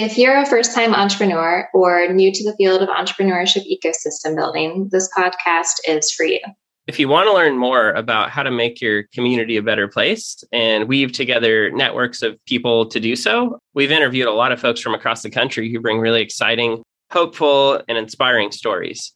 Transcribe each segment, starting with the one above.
If you're a first time entrepreneur or new to the field of entrepreneurship ecosystem building, this podcast is for you. If you want to learn more about how to make your community a better place and weave together networks of people to do so, we've interviewed a lot of folks from across the country who bring really exciting, hopeful, and inspiring stories.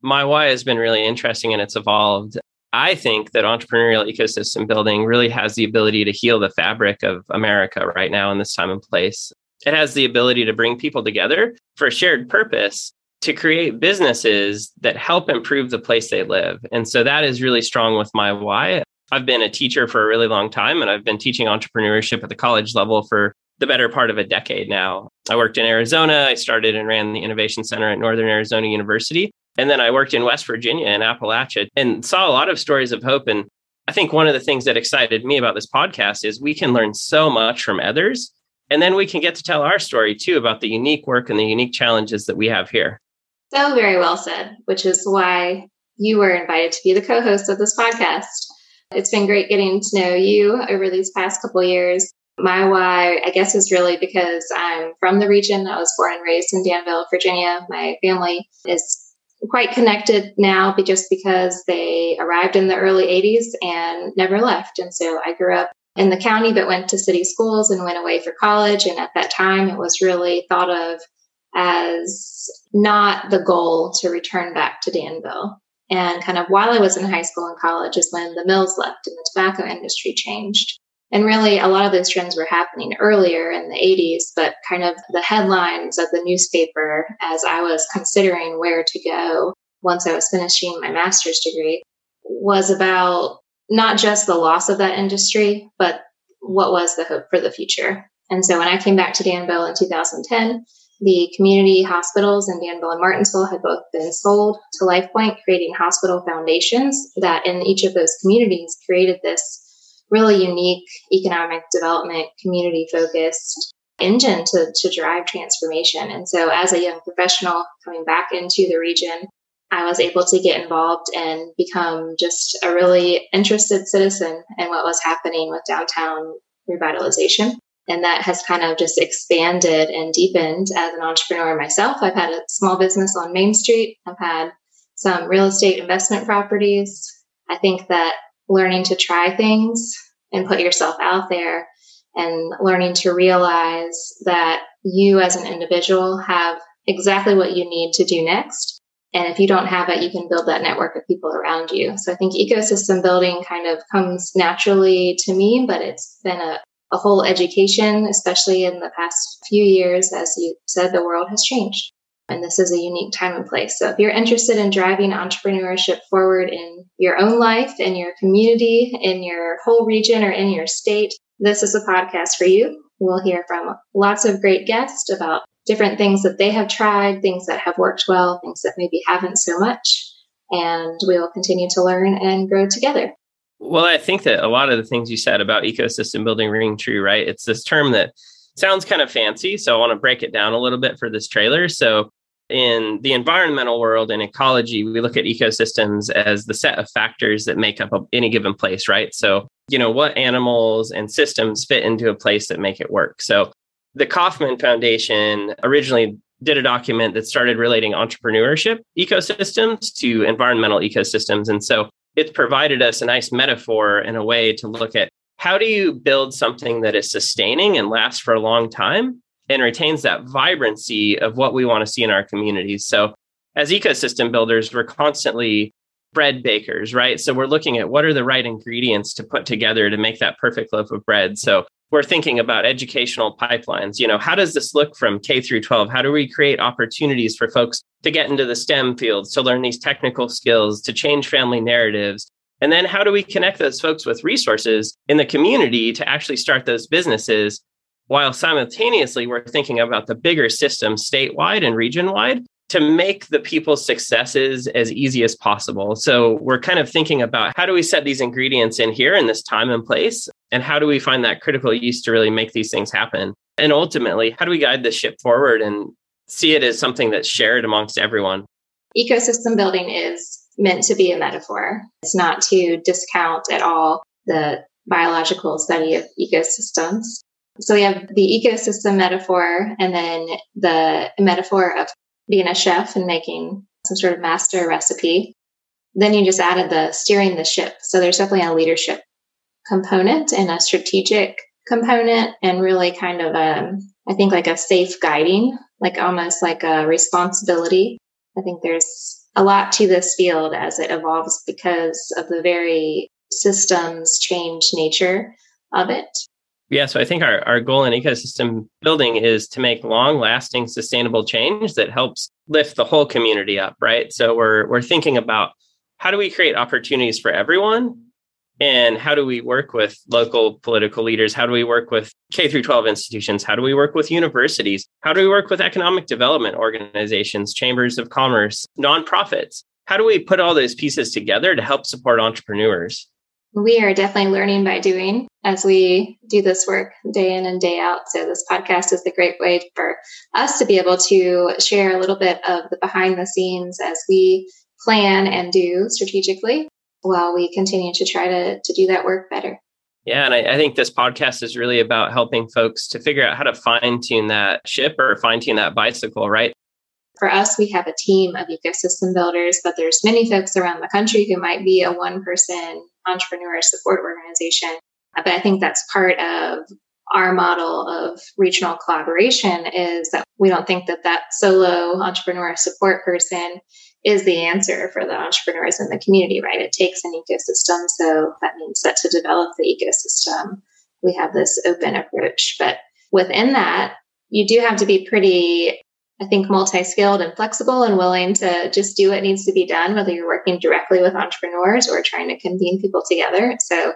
My why has been really interesting and it's evolved. I think that entrepreneurial ecosystem building really has the ability to heal the fabric of America right now in this time and place. It has the ability to bring people together for a shared purpose to create businesses that help improve the place they live. And so that is really strong with my why. I've been a teacher for a really long time and I've been teaching entrepreneurship at the college level for the better part of a decade now. I worked in Arizona. I started and ran the Innovation Center at Northern Arizona University. And then I worked in West Virginia and Appalachia and saw a lot of stories of hope. And I think one of the things that excited me about this podcast is we can learn so much from others and then we can get to tell our story too about the unique work and the unique challenges that we have here. So very well said, which is why you were invited to be the co-host of this podcast. It's been great getting to know you over these past couple years. My why, I guess, is really because I'm from the region. I was born and raised in Danville, Virginia. My family is quite connected now just because they arrived in the early 80s and never left. And so I grew up in the county, but went to city schools and went away for college. And at that time, it was really thought of as not the goal to return back to Danville. And kind of while I was in high school and college is when the mills left and the tobacco industry changed. And really, a lot of those trends were happening earlier in the 80s, but kind of the headlines of the newspaper as I was considering where to go once I was finishing my master's degree was about not just the loss of that industry, but what was the hope for the future. And so when I came back to Danville in 2010, the community hospitals in Danville and Martinsville had both been sold to LifePoint, creating hospital foundations that in each of those communities created this really unique economic development, community focused engine to, to drive transformation. And so as a young professional coming back into the region, I was able to get involved and become just a really interested citizen in what was happening with downtown revitalization. And that has kind of just expanded and deepened as an entrepreneur myself. I've had a small business on Main Street. I've had some real estate investment properties. I think that learning to try things and put yourself out there and learning to realize that you as an individual have exactly what you need to do next and if you don't have it, you can build that network of people around you. So I think ecosystem building kind of comes naturally to me, but it's been a, a whole education, especially in the past few years. As you said, the world has changed. And this is a unique time and place. So if you're interested in driving entrepreneurship forward in your own life, in your community, in your whole region, or in your state, this is a podcast for you. We'll hear from lots of great guests about different things that they have tried, things that have worked well, things that maybe haven't so much. And we will continue to learn and grow together. Well, I think that a lot of the things you said about ecosystem building ring true, right? It's this term that sounds kind of fancy. So I want to break it down a little bit for this trailer. So in the environmental world and ecology, we look at ecosystems as the set of factors that make up any given place, right? So, you know, what animals and systems fit into a place that make it work. So the Kauffman Foundation originally did a document that started relating entrepreneurship ecosystems to environmental ecosystems. And so it's provided us a nice metaphor and a way to look at how do you build something that is sustaining and lasts for a long time and retains that vibrancy of what we want to see in our communities. So as ecosystem builders, we're constantly bread bakers, right? So we're looking at what are the right ingredients to put together to make that perfect loaf of bread. So we're thinking about educational pipelines. You know, how does this look from K through 12? How do we create opportunities for folks to get into the STEM fields, to learn these technical skills, to change family narratives? And then how do we connect those folks with resources in the community to actually start those businesses while simultaneously we're thinking about the bigger system statewide and region wide to make the people's successes as easy as possible. So we're kind of thinking about how do we set these ingredients in here in this time and place? And how do we find that critical yeast to really make these things happen? And ultimately, how do we guide the ship forward and see it as something that's shared amongst everyone? Ecosystem building is meant to be a metaphor. It's not to discount at all the biological study of ecosystems. So we have the ecosystem metaphor and then the metaphor of being a chef and making some sort of master recipe. Then you just added the steering the ship. So there's definitely a leadership component and a strategic component and really kind of a, um, think like a safe guiding, like almost like a responsibility. I think there's a lot to this field as it evolves because of the very systems change nature of it. Yeah, so I think our, our goal in ecosystem building is to make long lasting sustainable change that helps lift the whole community up, right? So we're we're thinking about how do we create opportunities for everyone? And how do we work with local political leaders? How do we work with k through 12 institutions? How do we work with universities? How do we work with economic development organizations chambers of commerce nonprofits? How do we put all those pieces together to help support entrepreneurs we are definitely learning by doing as we do this work day in and day out. So, this podcast is a great way for us to be able to share a little bit of the behind the scenes as we plan and do strategically while we continue to try to, to do that work better. Yeah, and I, I, think this podcast is really about helping folks to figure out how to fine tune that ship or fine tune that bicycle, right? For us, we have a team of ecosystem builders, but there's many folks around the country who might be a one person entrepreneur support organization. But I think that's part of our model of regional collaboration is that we don't think that that solo entrepreneur support person is the answer for the entrepreneurs in the community, right? It takes an ecosystem. So that means that to develop the ecosystem, we have this open approach. But within that, you do have to be pretty, I think, multi skilled and flexible and willing to just do what needs to be done, whether you're working directly with entrepreneurs or trying to convene people together. So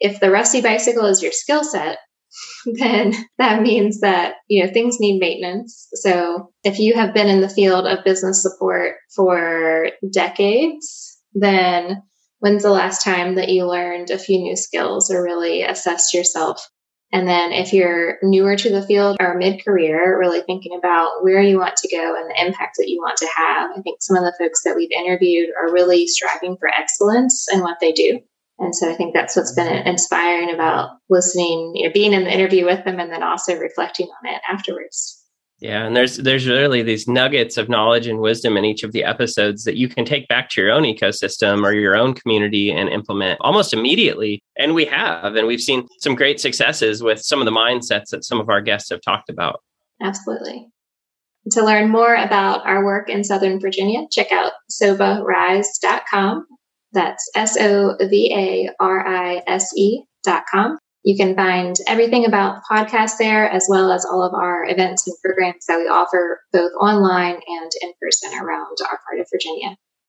if the rusty bicycle is your skill set, then that means that you know things need maintenance so if you have been in the field of business support for decades then when's the last time that you learned a few new skills or really assessed yourself and then if you're newer to the field or mid-career really thinking about where you want to go and the impact that you want to have i think some of the folks that we've interviewed are really striving for excellence in what they do and so I think that's what's been inspiring about listening, you know, being in the interview with them and then also reflecting on it afterwards. Yeah, and there's there's really these nuggets of knowledge and wisdom in each of the episodes that you can take back to your own ecosystem or your own community and implement almost immediately. And we have, and we've seen some great successes with some of the mindsets that some of our guests have talked about. Absolutely. To learn more about our work in Southern Virginia, check out sovarise.com that's S O V A R I S E dot com. You can find everything about podcasts there, as well as all of our events and programs that we offer both online and in person around our part of Virginia.